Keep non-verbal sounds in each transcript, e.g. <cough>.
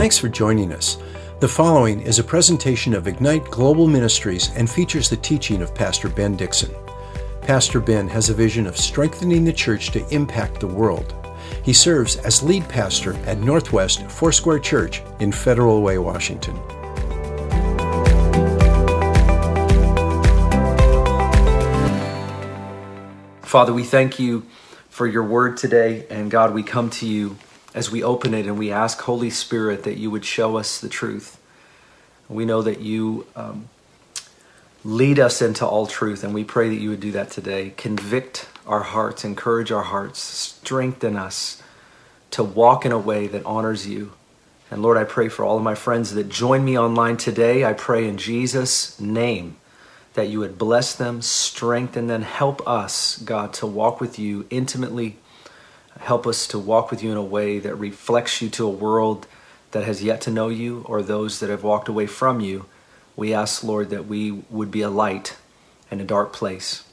Thanks for joining us. The following is a presentation of Ignite Global Ministries and features the teaching of Pastor Ben Dixon. Pastor Ben has a vision of strengthening the church to impact the world. He serves as lead pastor at Northwest Foursquare Church in Federal Way, Washington. Father, we thank you for your word today. And God, we come to you as we open it and we ask, Holy Spirit, that you would show us the truth. We know that you um, lead us into all truth, and we pray that you would do that today. Convict our hearts, encourage our hearts, strengthen us to walk in a way that honors you. And Lord, I pray for all of my friends that join me online today. I pray in Jesus' name that you would bless them, strengthen them, help us, God, to walk with you intimately. Help us to walk with you in a way that reflects you to a world that has yet to know you or those that have walked away from you. We ask, Lord, that we would be a light in a dark place.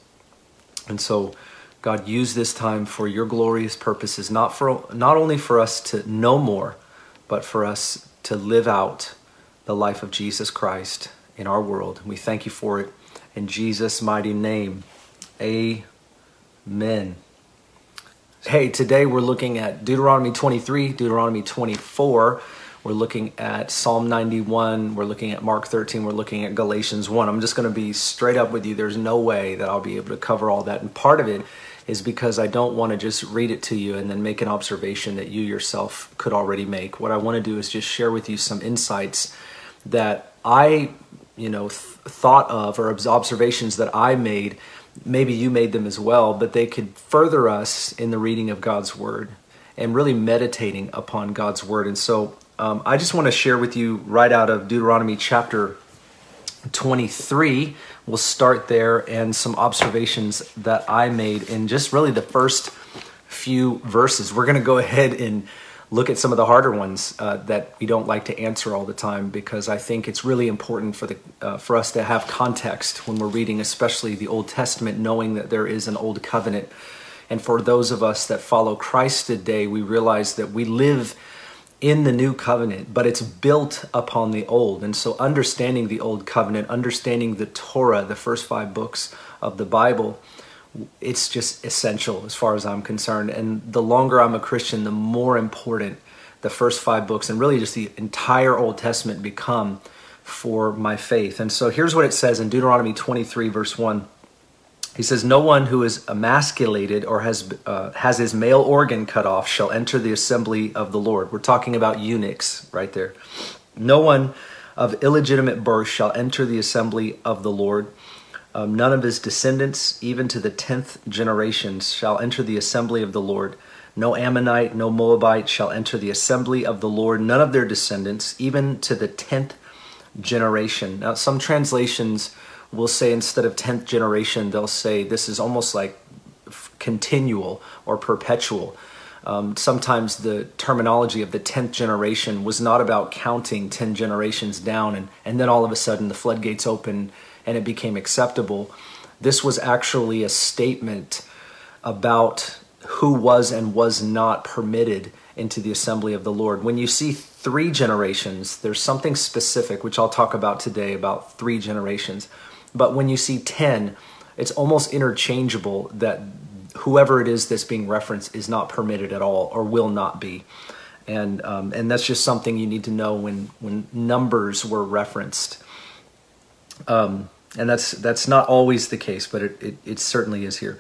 And so, God, use this time for your glorious purposes, not for not only for us to know more, but for us to live out the life of Jesus Christ in our world. We thank you for it in Jesus' mighty name. Amen. Hey, today we're looking at Deuteronomy 23, Deuteronomy 24. We're looking at Psalm 91. We're looking at Mark 13. We're looking at Galatians 1. I'm just going to be straight up with you. There's no way that I'll be able to cover all that. And part of it is because I don't want to just read it to you and then make an observation that you yourself could already make. What I want to do is just share with you some insights that I, you know, th- thought of or observations that I made. Maybe you made them as well, but they could further us in the reading of God's word and really meditating upon God's word. And so um, I just want to share with you right out of Deuteronomy chapter 23. We'll start there and some observations that I made in just really the first few verses. We're going to go ahead and look at some of the harder ones uh, that we don't like to answer all the time because I think it's really important for the uh, for us to have context when we're reading, especially the Old Testament, knowing that there is an old covenant. And for those of us that follow Christ today, we realize that we live in the new covenant, but it's built upon the old. And so, understanding the old covenant, understanding the Torah, the first five books of the Bible, it's just essential as far as I'm concerned. And the longer I'm a Christian, the more important the first five books and really just the entire Old Testament become for my faith. And so, here's what it says in Deuteronomy 23, verse 1. He says, No one who is emasculated or has, uh, has his male organ cut off shall enter the assembly of the Lord. We're talking about eunuchs right there. No one of illegitimate birth shall enter the assembly of the Lord. Um, none of his descendants, even to the tenth generation, shall enter the assembly of the Lord. No Ammonite, no Moabite shall enter the assembly of the Lord. None of their descendants, even to the tenth generation. Now, some translations will say instead of 10th generation, they'll say this is almost like continual or perpetual. Um, sometimes the terminology of the 10th generation was not about counting 10 generations down and, and then all of a sudden the floodgates open and it became acceptable. This was actually a statement about who was and was not permitted into the assembly of the Lord. When you see three generations, there's something specific, which I'll talk about today about three generations. But when you see 10, it's almost interchangeable that whoever it is that's being referenced is not permitted at all or will not be. And, um, and that's just something you need to know when, when numbers were referenced. Um, and that's, that's not always the case, but it, it, it certainly is here.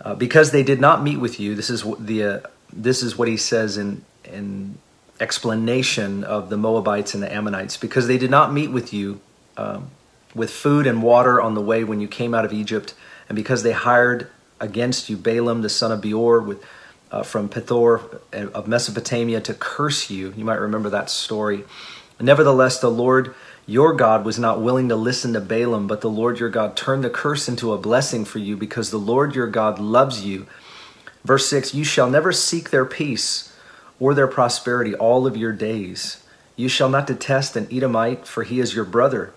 Uh, because they did not meet with you, this is the uh, this is what he says in in explanation of the Moabites and the Ammonites. Because they did not meet with you, um, with food and water on the way when you came out of Egypt, and because they hired against you Balaam the son of Beor with uh, from Pethor of Mesopotamia to curse you. You might remember that story. Nevertheless, the Lord your God was not willing to listen to Balaam, but the Lord your God turned the curse into a blessing for you because the Lord your God loves you. Verse 6 You shall never seek their peace or their prosperity all of your days. You shall not detest an Edomite, for he is your brother.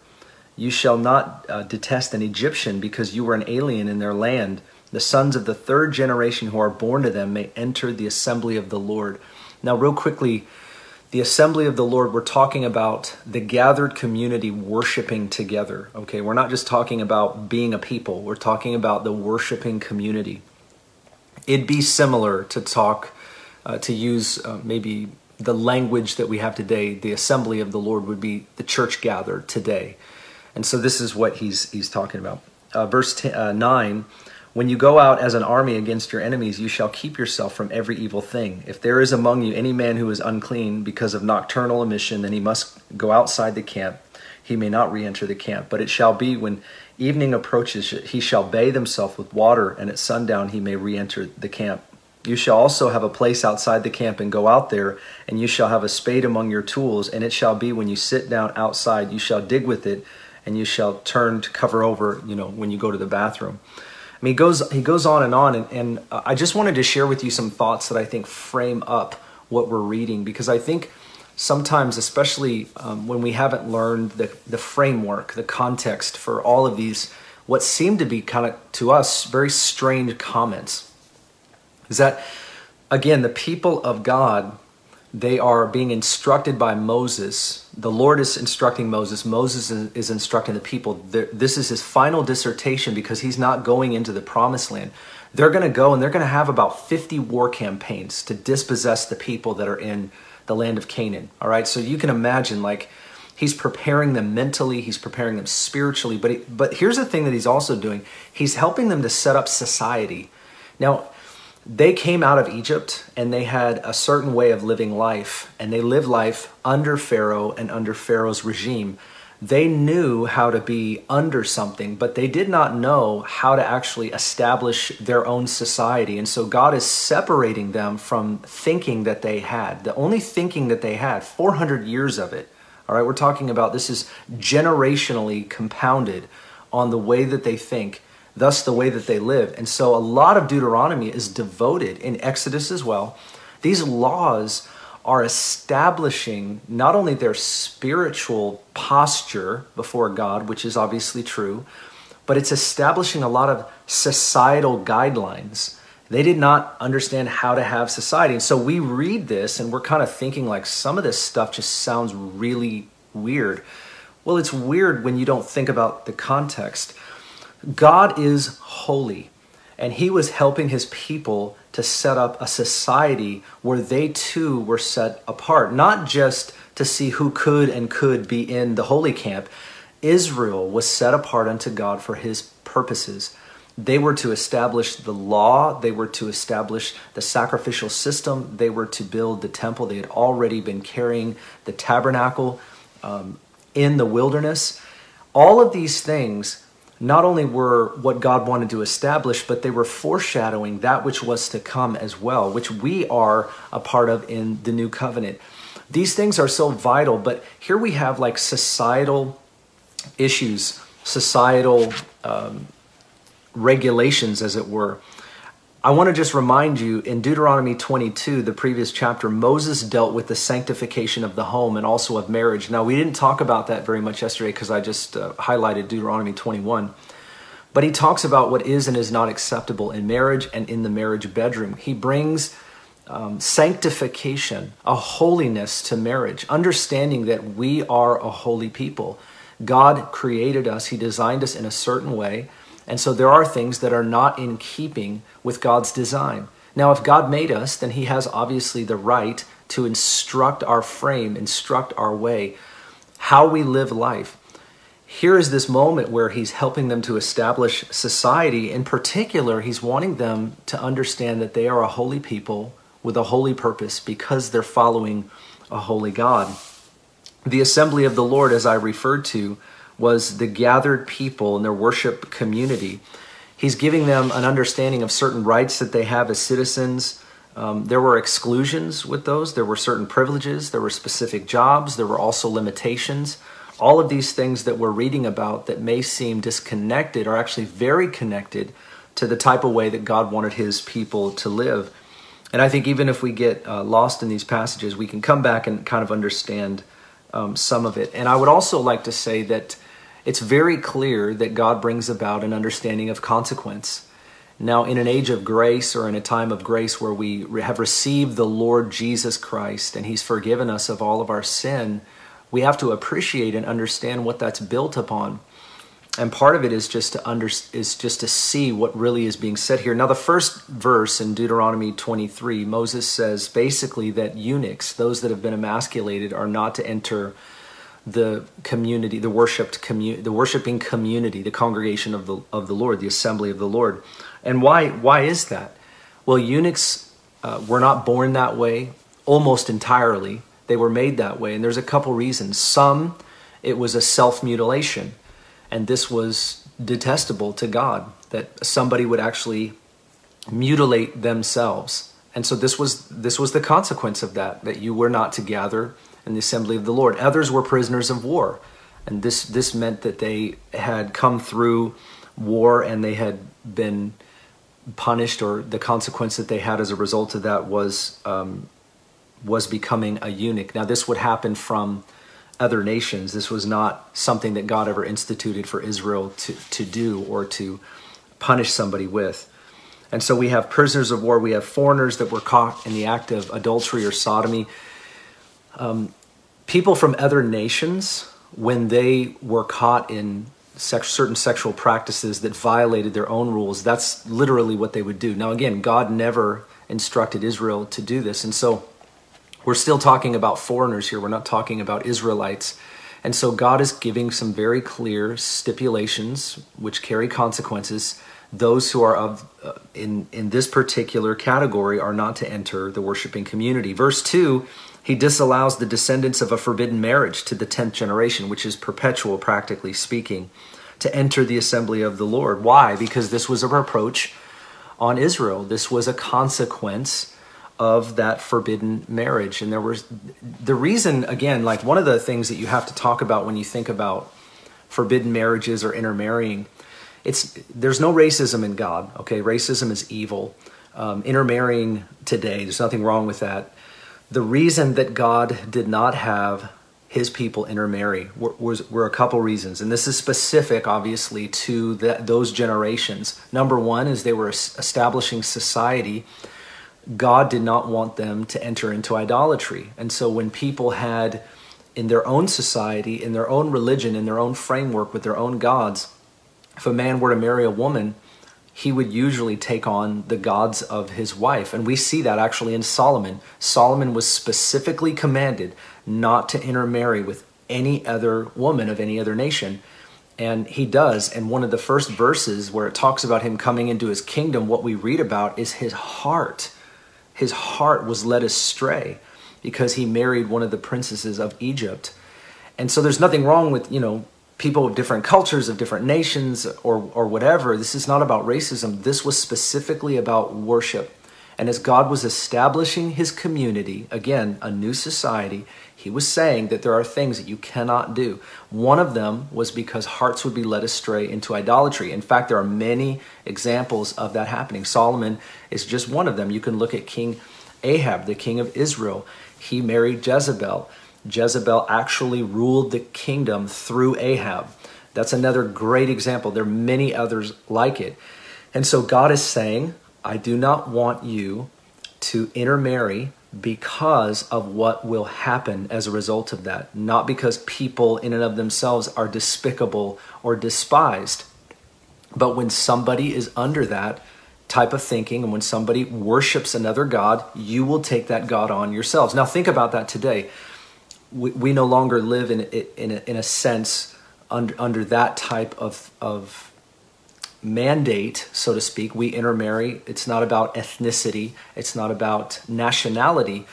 You shall not uh, detest an Egyptian because you were an alien in their land. The sons of the third generation who are born to them may enter the assembly of the Lord. Now, real quickly, the assembly of the Lord, we're talking about the gathered community worshiping together. Okay, we're not just talking about being a people, we're talking about the worshiping community. It'd be similar to talk, uh, to use uh, maybe the language that we have today. The assembly of the Lord would be the church gathered today. And so this is what he's, he's talking about. Uh, verse ten, uh, 9 when you go out as an army against your enemies, you shall keep yourself from every evil thing. If there is among you any man who is unclean because of nocturnal emission, then he must go outside the camp. He may not re enter the camp. But it shall be when evening approaches, he shall bathe himself with water, and at sundown he may re enter the camp. You shall also have a place outside the camp and go out there, and you shall have a spade among your tools. And it shall be when you sit down outside, you shall dig with it, and you shall turn to cover over, you know, when you go to the bathroom. I mean, he goes he goes on and on, and, and I just wanted to share with you some thoughts that I think frame up what we're reading because I think sometimes, especially um, when we haven't learned the the framework, the context for all of these, what seem to be kind of to us very strange comments, is that again the people of God they are being instructed by Moses. The Lord is instructing Moses. Moses is instructing the people. This is his final dissertation because he's not going into the promised land. They're going to go and they're going to have about 50 war campaigns to dispossess the people that are in the land of Canaan. All right. So you can imagine, like, he's preparing them mentally, he's preparing them spiritually. But, he, but here's the thing that he's also doing he's helping them to set up society. Now, they came out of Egypt and they had a certain way of living life, and they lived life under Pharaoh and under Pharaoh's regime. They knew how to be under something, but they did not know how to actually establish their own society. And so God is separating them from thinking that they had. The only thinking that they had, 400 years of it. All right, we're talking about this is generationally compounded on the way that they think thus the way that they live. And so a lot of Deuteronomy is devoted in Exodus as well. These laws are establishing not only their spiritual posture before God, which is obviously true, but it's establishing a lot of societal guidelines. They did not understand how to have society. And so we read this and we're kind of thinking like some of this stuff just sounds really weird. Well, it's weird when you don't think about the context. God is holy, and He was helping His people to set up a society where they too were set apart, not just to see who could and could be in the holy camp. Israel was set apart unto God for His purposes. They were to establish the law, they were to establish the sacrificial system, they were to build the temple. They had already been carrying the tabernacle um, in the wilderness. All of these things not only were what God wanted to establish, but they were foreshadowing that which was to come as well, which we are a part of in the new covenant. These things are so vital, but here we have like societal issues, societal um, regulations, as it were, I want to just remind you in Deuteronomy 22, the previous chapter, Moses dealt with the sanctification of the home and also of marriage. Now, we didn't talk about that very much yesterday because I just uh, highlighted Deuteronomy 21. But he talks about what is and is not acceptable in marriage and in the marriage bedroom. He brings um, sanctification, a holiness to marriage, understanding that we are a holy people. God created us, He designed us in a certain way and so there are things that are not in keeping with God's design. Now, if God made us, then He has obviously the right to instruct our frame, instruct our way, how we live life. Here is this moment where He's helping them to establish society. In particular, He's wanting them to understand that they are a holy people with a holy purpose because they're following a holy God. The assembly of the Lord, as I referred to, was the gathered people and their worship community. He's giving them an understanding of certain rights that they have as citizens. Um, there were exclusions with those. There were certain privileges. There were specific jobs. There were also limitations. All of these things that we're reading about that may seem disconnected are actually very connected to the type of way that God wanted his people to live. And I think even if we get uh, lost in these passages, we can come back and kind of understand um, some of it. And I would also like to say that it's very clear that God brings about an understanding of consequence. Now, in an age of grace or in a time of grace where we have received the Lord Jesus Christ and He's forgiven us of all of our sin, we have to appreciate and understand what that's built upon. And part of it is just to under, is just to see what really is being said here. Now, the first verse in Deuteronomy 23, Moses says basically that eunuchs, those that have been emasculated, are not to enter the community, the worshipped community, the worshiping community, the congregation of the of the Lord, the assembly of the Lord. And why why is that? Well, eunuchs uh, were not born that way almost entirely. They were made that way, and there's a couple reasons. Some, it was a self mutilation, and this was detestable to God that somebody would actually mutilate themselves. And so this was this was the consequence of that that you were not to gather in the assembly of the Lord. Others were prisoners of war. And this, this meant that they had come through war and they had been punished, or the consequence that they had as a result of that was, um, was becoming a eunuch. Now, this would happen from other nations. This was not something that God ever instituted for Israel to, to do or to punish somebody with. And so we have prisoners of war, we have foreigners that were caught in the act of adultery or sodomy. Um, people from other nations, when they were caught in sex, certain sexual practices that violated their own rules, that's literally what they would do. Now, again, God never instructed Israel to do this. And so we're still talking about foreigners here. We're not talking about Israelites. And so God is giving some very clear stipulations which carry consequences. Those who are of uh, in in this particular category are not to enter the worshiping community. Verse 2 he disallows the descendants of a forbidden marriage to the 10th generation, which is perpetual, practically speaking, to enter the assembly of the Lord. Why? Because this was a reproach on Israel. This was a consequence of that forbidden marriage. And there was the reason, again, like one of the things that you have to talk about when you think about forbidden marriages or intermarrying. It's there's no racism in God. Okay, racism is evil. Um, intermarrying today, there's nothing wrong with that the reason that God did not have his people intermarry were, was, were a couple reasons. And this is specific, obviously, to the, those generations. Number one is they were establishing society. God did not want them to enter into idolatry. And so when people had, in their own society, in their own religion, in their own framework, with their own gods, if a man were to marry a woman, he would usually take on the gods of his wife. And we see that actually in Solomon. Solomon was specifically commanded not to intermarry with any other woman of any other nation. And he does. And one of the first verses where it talks about him coming into his kingdom, what we read about is his heart. His heart was led astray because he married one of the princesses of Egypt. And so there's nothing wrong with, you know, people of different cultures, of different nations, or, or whatever. This is not about racism. This was specifically about worship. And as God was establishing his community, again, a new society, he was saying that there are things that you cannot do. One of them was because hearts would be led astray into idolatry. In fact, there are many examples of that happening. Solomon is just one of them. You can look at King Ahab, the king of Israel. He married Jezebel. Jezebel actually ruled the kingdom through Ahab. That's another great example. There are many others like it. And so God is saying, I do not want you to intermarry because of what will happen as a result of that, not because people in and of themselves are despicable or despised. But when somebody is under that type of thinking and when somebody worships another God, you will take that God on yourselves. Now, think about that today we, we no longer live in in a, in a sense under under that type of of mandate, so to speak. We intermarry. It's not about ethnicity. It's not about nationality.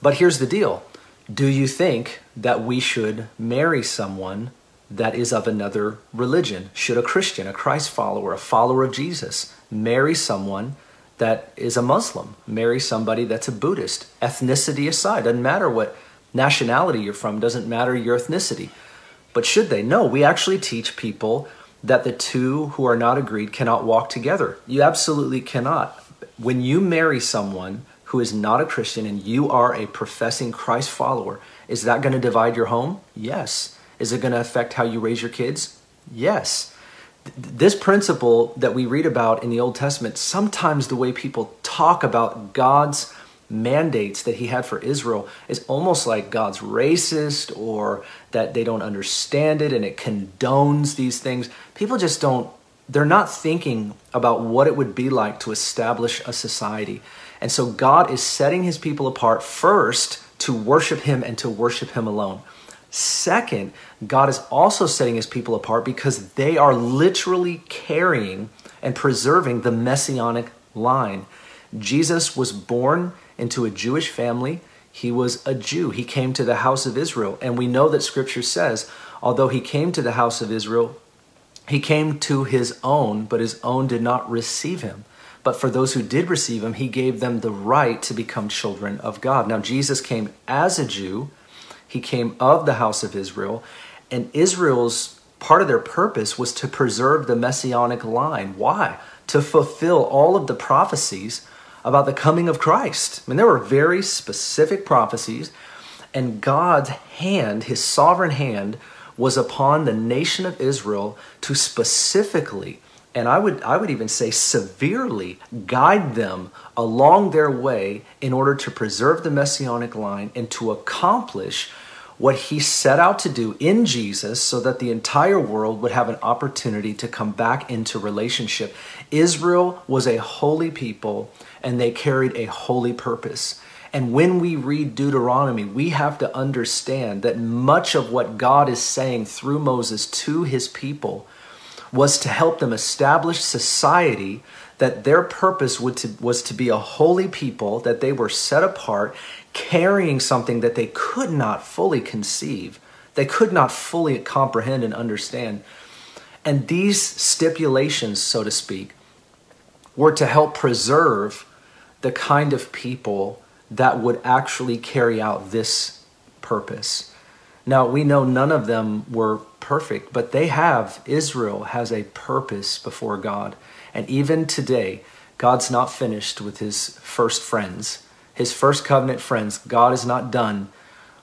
But here's the deal: Do you think that we should marry someone that is of another religion? Should a Christian, a Christ follower, a follower of Jesus, marry someone? That is a Muslim, marry somebody that's a Buddhist. Ethnicity aside, doesn't matter what nationality you're from, doesn't matter your ethnicity. But should they? No, we actually teach people that the two who are not agreed cannot walk together. You absolutely cannot. When you marry someone who is not a Christian and you are a professing Christ follower, is that going to divide your home? Yes. Is it going to affect how you raise your kids? Yes. this principle that we read about in the Old Testament, sometimes the way people talk about God's mandates that he had for Israel is almost like God's racist or that they don't understand it and it condones these things. People just don't, they're not thinking about what it would be like to establish a society. And so God is setting his people apart first to worship him and to worship him alone. Second, God is also setting his people apart because they are literally carrying and preserving the messianic line. Jesus was born into a Jewish family. He was a Jew. He came to the house of Israel. And we know that scripture says, although he came to the house of Israel, he came to his own, but his own did not receive him. But for those who did receive him, he gave them the right to become children of God. Now, Jesus came as a Jew, he came of the house of Israel, and Israel's part of their purpose was to preserve the messianic line. Why? To fulfill all of the prophecies about the coming of Christ. I mean, there were very specific prophecies, and God's hand, his sovereign hand, was upon the nation of Israel to specifically and I would I would even say severely guide them along their way in order to preserve the messianic line and to accomplish what he set out to do in Jesus so that the entire world would have an opportunity to come back into relationship. Israel was a holy people and they carried a holy purpose. And when we read Deuteronomy, we have to understand that much of what God is saying through Moses to his people was to help them establish society that their purpose to, was to be a holy people, that they were set apart, carrying something that they could not fully conceive, they could not fully comprehend and understand. And these stipulations, so to speak, were to help preserve the kind of people that would actually carry out this purpose. Now, we know none of them were perfect, but they have, Israel has a purpose before God. And even today, God's not finished with his first friends, his first covenant friends. God is not done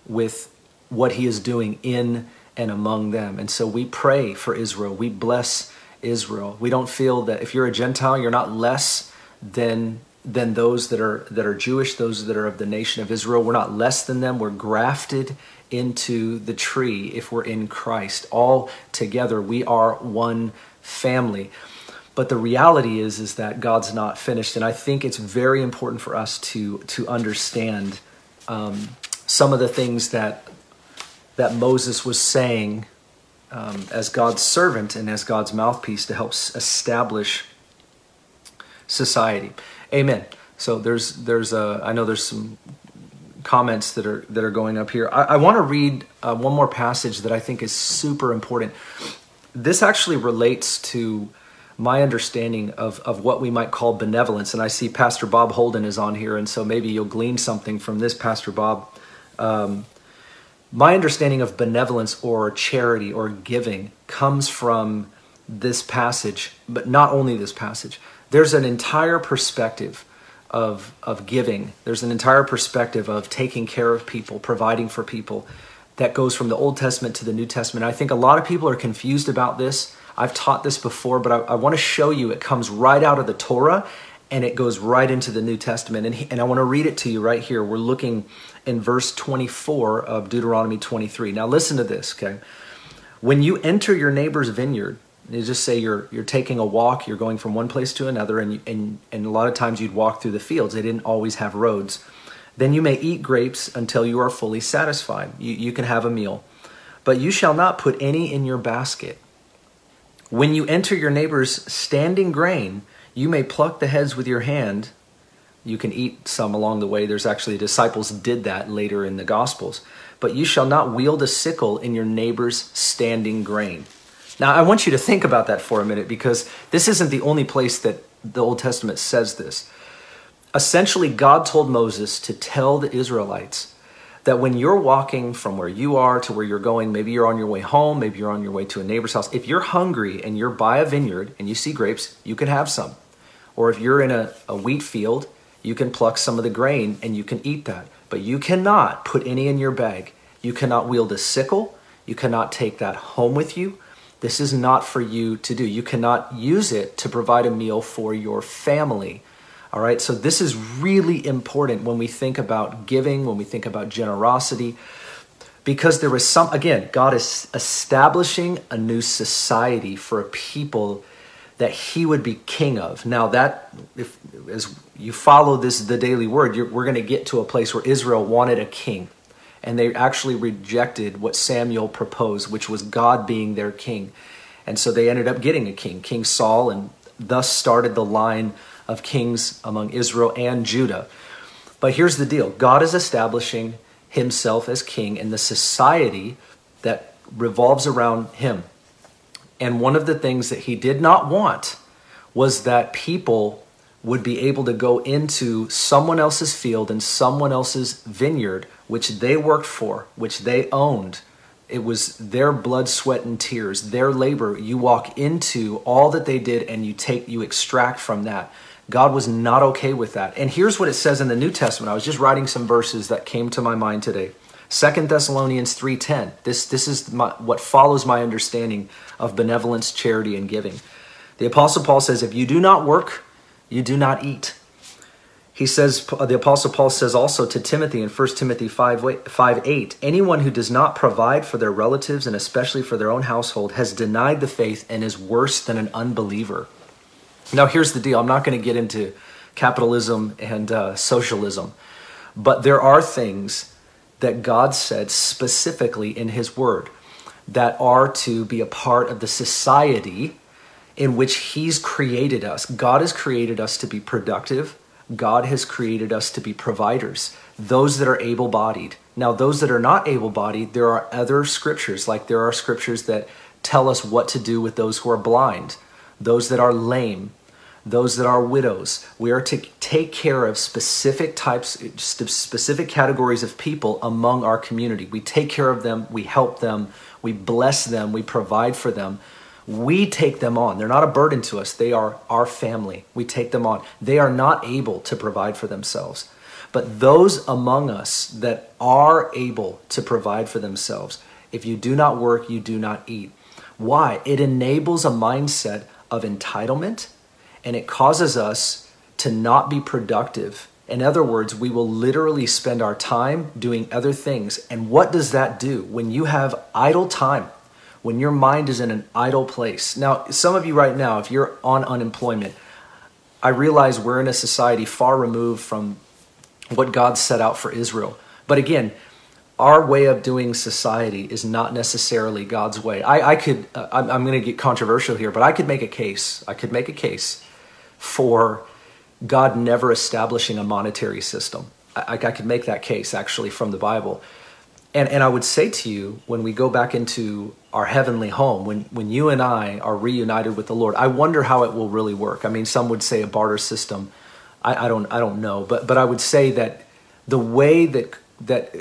with what he is doing in and among them. And so we pray for Israel. We bless Israel. We don't feel that if you're a Gentile, you're not less than than those that are that are Jewish, those that are of the nation of Israel. We're not less than them. We're grafted into the tree if we're in Christ. All together, we are one family. But the reality is, is that God's not finished, and I think it's very important for us to to understand um, some of the things that that Moses was saying um, as God's servant and as God's mouthpiece to help establish society. Amen. So there's there's a I know there's some comments that are that are going up here. I, I want to read uh, one more passage that I think is super important. This actually relates to my understanding of, of what we might call benevolence. And I see Pastor Bob Holden is on here, and so maybe you'll glean something from this, Pastor Bob. Um, my understanding of benevolence or charity or giving comes from this passage, but not only this passage there's an entire perspective of, of giving. There's an entire perspective of taking care of people, providing for people that goes from the Old Testament to the New Testament. I think a lot of people are confused about this. I've taught this before, but I, I want to show you it comes right out of the Torah and it goes right into the New Testament. And, and I want to read it to you right here. We're looking in verse 24 of Deuteronomy 23. Now, listen to this, okay? When you enter your neighbor's vineyard, you just say you're you're taking a walk, you're going from one place to another, and and and a lot of times you'd walk through the fields. They didn't always have roads. Then you may eat grapes until you are fully satisfied. You, you can have a meal, but you shall not put any in your basket. When you enter your neighbor's standing grain, you may pluck the heads with your hand. You can eat some along the way. There's actually disciples did that later in the Gospels. But you shall not wield a sickle in your neighbor's standing grain. Now, I want you to think about that for a minute because this isn't the only place that the Old Testament says this. Essentially, God told Moses to tell the Israelites that when you're walking from where you are to where you're going, maybe you're on your way home, maybe you're on your way to a neighbor's house, if you're hungry and you're by a vineyard and you see grapes, you can have some. Or if you're in a, a wheat field, you can pluck some of the grain and you can eat that. But you cannot put any in your bag. You cannot wield a sickle. You cannot take that home with you This is not for you to do. You cannot use it to provide a meal for your family. All right, so this is really important when we think about giving, when we think about generosity, because there was some, again, God is establishing a new society for a people that he would be king of. Now that if as you follow this the daily word, we're going to get to a place where Israel wanted a king and they actually rejected what Samuel proposed, which was God being their king. And so they ended up getting a king, King Saul, and thus started the line of kings among Israel and Judah. But here's the deal God is establishing himself as king in the society that revolves around him. And one of the things that he did not want was that people would be able to go into someone else's field and someone else's vineyard, which they worked for, which they owned. It was their blood, sweat, and tears, their labor. You walk into all that they did and you take, you extract from that. God was not okay with that. And here's what it says in the New Testament. I was just writing some verses that came to my mind today. Second Thessalonians 3:10. This this is my, what follows my understanding of benevolence, charity and giving. The apostle Paul says if you do not work, you do not eat. He says uh, the apostle Paul says also to Timothy in 1 Timothy 5, 5 8, anyone who does not provide for their relatives and especially for their own household has denied the faith and is worse than an unbeliever. Now here's the deal. I'm not going to get into capitalism and uh, socialism, but there are things that God said specifically in His Word that are to be a part of the society in which He's created us. God has created us to be productive, God has created us to be providers, those that are able bodied. Now, those that are not able bodied, there are other scriptures, like there are scriptures that tell us what to do with those who are blind, those that are lame, those that are widows. We are to take care of specific types, specific categories of people among our community. We take care of them, we help them, we bless them, we provide for them. We take them on. They're not a burden to us, they are our family. We take them on. They are not able to provide for themselves. But those among us that are able to provide for themselves, if you do not work, you do not eat. Why? It enables a mindset of entitlement and it causes us to not be productive. In other words, we will literally spend our time doing other things. And what does that do? When you have idle time, when your mind is in an idle place. Now, some of you right now, if you're on unemployment, I realize we're in a society far removed from what God set out for Israel. But again, our way of doing society is not necessarily God's way. I, I could, uh, I'm, I'm going to get controversial here, but I could make a case. I could make a case for God never establishing a monetary system. I, I could make that case actually from the Bible. And, and I would say to you, when we go back into our heavenly home, when, when you and I are reunited with the Lord, I wonder how it will really work. I mean, some would say a barter system. I, I, don't, I don't know. But, but I would say that the way that, that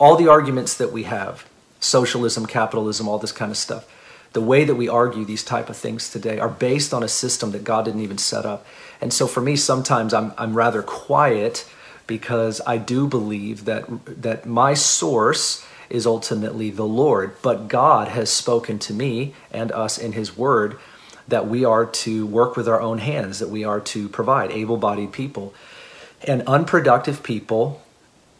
all the arguments that we have, socialism, capitalism, all this kind of stuff, the way that we argue these type of things today are based on a system that God didn't even set up. And so for me, sometimes I'm, I'm rather quiet because I do believe that, that my source is ultimately the Lord. But God has spoken to me and us in His Word that we are to work with our own hands, that we are to provide able bodied people. And unproductive people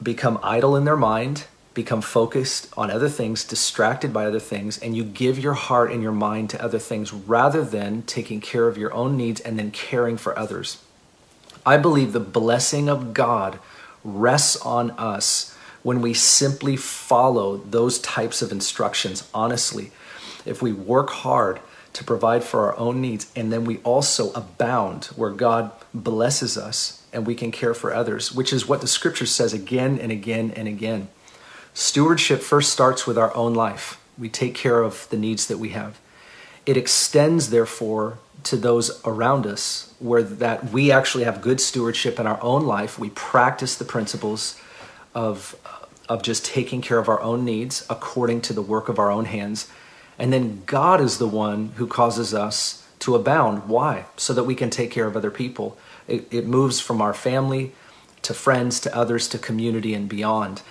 become idle in their mind become focused on other things, distracted by other things, and you give your heart and your mind to other things rather than taking care of your own needs and then caring for others. I believe the blessing of God rests on us when we simply follow those types of instructions honestly. If we work hard to provide for our own needs and then we also abound where God blesses us and we can care for others, which is what the scripture says again and again and again. Stewardship first starts with our own life. We take care of the needs that we have. It extends, therefore, to those around us, where that we actually have good stewardship in our own life. We practice the principles of, of just taking care of our own needs according to the work of our own hands. And then God is the one who causes us to abound. Why? So that we can take care of other people. It, it moves from our family to friends to others to community and beyond.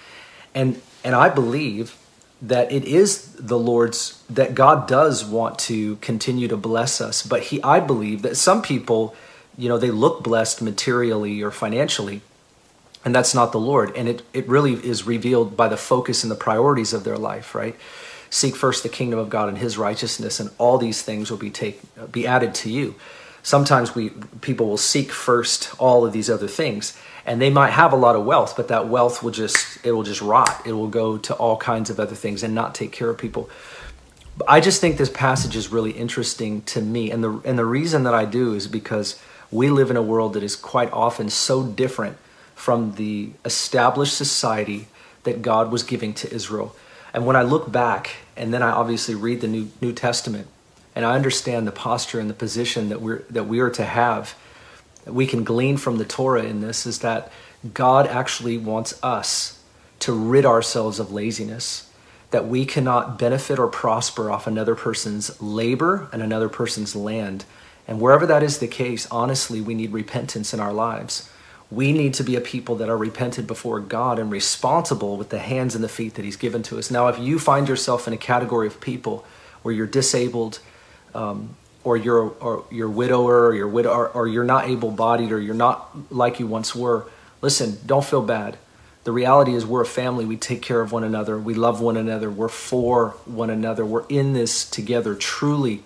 And and I believe that it is the Lord's that God does want to continue to bless us. But he I believe that some people, you know, they look blessed materially or financially, and that's not the Lord. And it, it really is revealed by the focus and the priorities of their life, right? Seek first the kingdom of God and his righteousness, and all these things will be take be added to you. Sometimes we people will seek first all of these other things and they might have a lot of wealth but that wealth will just it will just rot. It will go to all kinds of other things and not take care of people. I just think this passage is really interesting to me. And the and the reason that i do is because we live in a world that is quite often so different from the established society that god was giving to israel. And when i look back and then i obviously read the new new testament and i understand the posture and the position that we're that we are to have we can glean from the Torah in this is that God actually wants us to rid ourselves of laziness, that we cannot benefit or prosper off another person's labor and another person's land. And wherever that is the case, honestly, we need repentance in our lives. We need to be a people that are repented before God and responsible with the hands and the feet that He's given to us. Now, if you find yourself in a category of people where you're disabled, um, or you're or you're widower or you're widow or, or you're not able-bodied or you're not like you once were listen don't feel bad. The reality is we're a family. We take care of one another. We love one another. We're for one another. We're in this together truly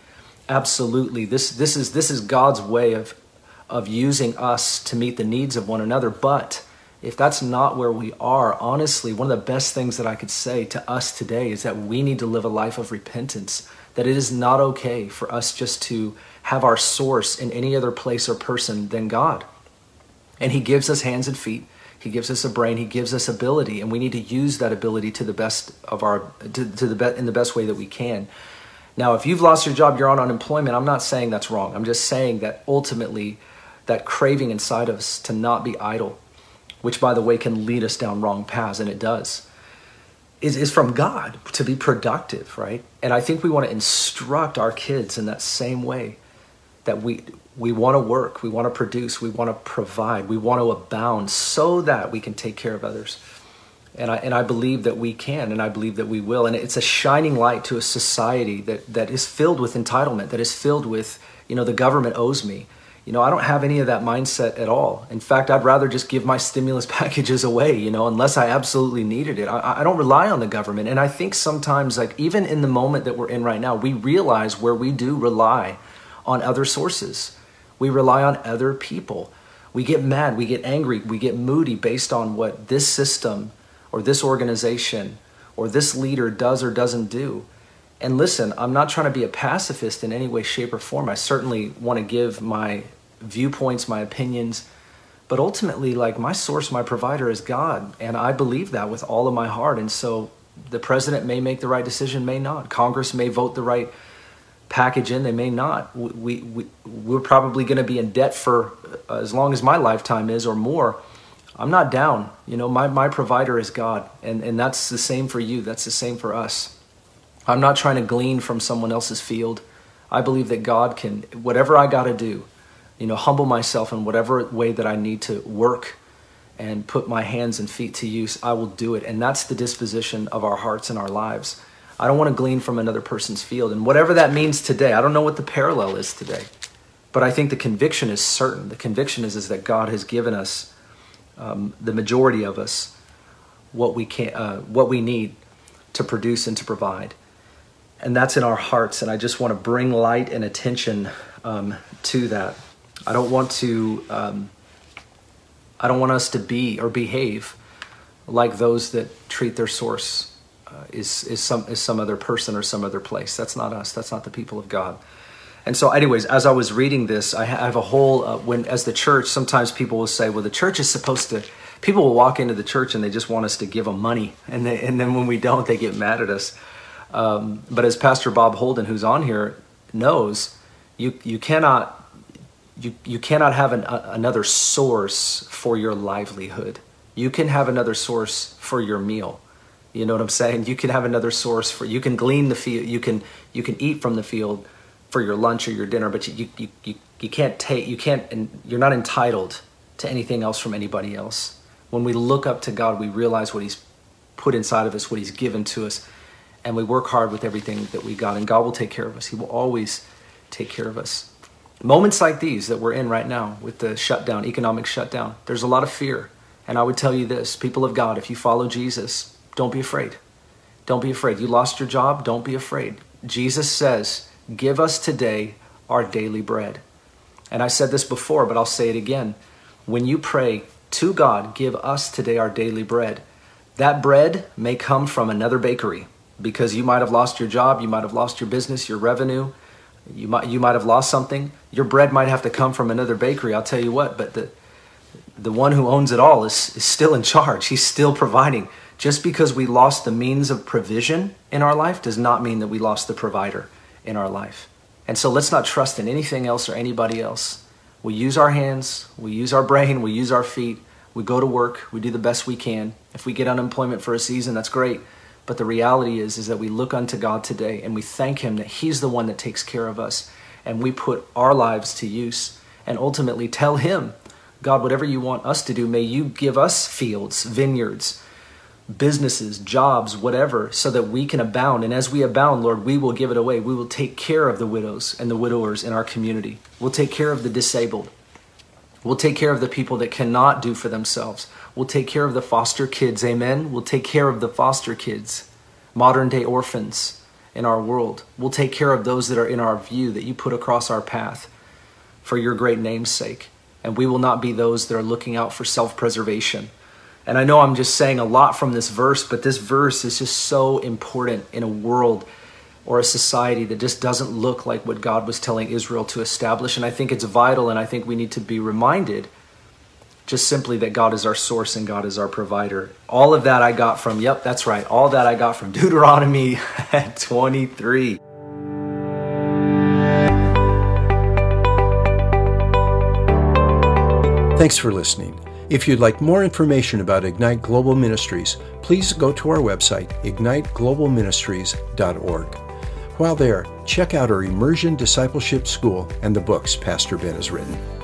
absolutely. This this is this is god's way of of using us to meet the needs of one another. But if that's not where we are honestly one of the best things that i could say to us today is that we need to live a life of repentance that it is not okay for us just to have our source in any other place or person than God. And He gives us hands and feet. He gives us a brain. He gives us ability, and we need to use that ability to the best of our to, to the be, in the best way that we can. Now, if you've lost your job, you're on unemployment. I'm not saying that's wrong. I'm just saying that ultimately, that craving inside of us to not be idle, which by the way can lead us down wrong paths, and it does is, is from God to be productive, right? And I think we want to instruct our kids in that same way that we we want to work, we want to produce, we want to provide, we want to abound so that we can take care of others. And I and I believe that we can and I believe that we will. And it's a shining light to a society that, that is filled with entitlement, that is filled with, you know, the government owes me you know, I don't have any of that mindset at all. In fact, I'd rather just give my stimulus <laughs> packages away, you know, unless I absolutely needed it. I, I, don't rely on the government. And I think sometimes, like, even in the moment that we're in right now, we realize where we do rely on other sources. We rely on other people. We get mad, we get angry, we get moody based on what this system or this organization or this leader does or doesn't do. And listen, I'm not trying to be a pacifist in any way, shape, or form. I certainly want to give my viewpoints, my opinions. But ultimately, like my source, my provider is God. And I believe that with all of my heart. And so the president may make the right decision, may not. Congress may vote the right package in, they may not. We, we, we're probably going to be in debt for uh, as long as my lifetime is or more. I'm not down. You know, my, my provider is God. And, and that's the same for you, that's the same for us. I'm not trying to glean from someone else's field. I believe that God can, whatever I got to do, you know, humble myself in whatever way that I need to work and put my hands and feet to use, I will do it. And that's the disposition of our hearts and our lives. I don't want to glean from another person's field. And whatever that means today, I don't know what the parallel is today. But I think the conviction is certain. The conviction is, is that God has given us, um, the majority of us, what we, can, uh, what we need to produce and to provide and that's in our hearts. And I just want to bring light and attention um, to that. I don't want to. Um, I don't want us to be or behave like those that treat their source uh, is is some is some other person or some other place. That's not us. That's not the people of God. And so, anyways, as I was reading this, I have a whole uh, when as the church. Sometimes people will say, "Well, the church is supposed to." People will walk into the church and they just want us to give them money, and they, and then when we don't, they get mad at us. Um, but as Pastor Bob Holden, who's on here, knows, you you cannot you you cannot have an, a, another source for your livelihood. You can have another source for your meal. You know what I'm saying? You can have another source for you can glean the field. You can you can eat from the field for your lunch or your dinner, but you you you, you can't take you can't and you're not entitled to anything else from anybody else. When we look up to God, we realize what He's put inside of us, what He's given to us and we work hard with everything that we got, and God will take care of us. He will always take care of us. Moments like these that we're in right now with the shutdown, economic shutdown, there's a lot of fear. And I would tell you this people of God, if you follow Jesus, don't be afraid. Don't be afraid. You lost your job, don't be afraid. Jesus says, Give us today our daily bread. And I said this before, but I'll say it again. When you pray to God, give us today our daily bread, that bread may come from another bakery because you might have lost your job, you might have lost your business, your revenue, you might you might have lost something. Your bread might have to come from another bakery. I'll tell you what, but the the one who owns it all is, is still in charge. He's still providing. Just because we lost the means of provision in our life does not mean that we lost the provider in our life. And so let's not trust in anything else or anybody else. We use our hands, we use our brain, we use our feet, we go to work, we do the best we can. If we get unemployment for a season, that's great. But the reality is is that we look unto God today and we thank him that he's the one that takes care of us and we put our lives to use and ultimately tell him, God, whatever you want us to do, may you give us fields, vineyards, businesses, jobs, whatever, so that we can abound. And as we abound, Lord, we will give it away. We will take care of the widows and the widowers in our community. We'll take care of the disabled. We'll take care of the people that cannot do for themselves. We'll take care of the foster kids. Amen. We'll take care of the foster kids, modern day orphans in our world. We'll take care of those that are in our view that you put across our path for your great name's sake. And we will not be those that are looking out for self preservation and I know I'm just saying a lot from this verse, but this verse is just so important in a world or a society that just doesn't look like what God was telling Israel to establish. And I think it's vital, and I think we need to be reminded just simply that God is our source and God is our provider. All of that I got from, yep, that's right, all that I got from Deuteronomy <laughs> 23. Thanks for listening. If you'd like more information about Ignite Global Ministries, please go to our website, igniteglobalministries.org. While there, check out our Immersion Discipleship School and the books Pastor Ben has written.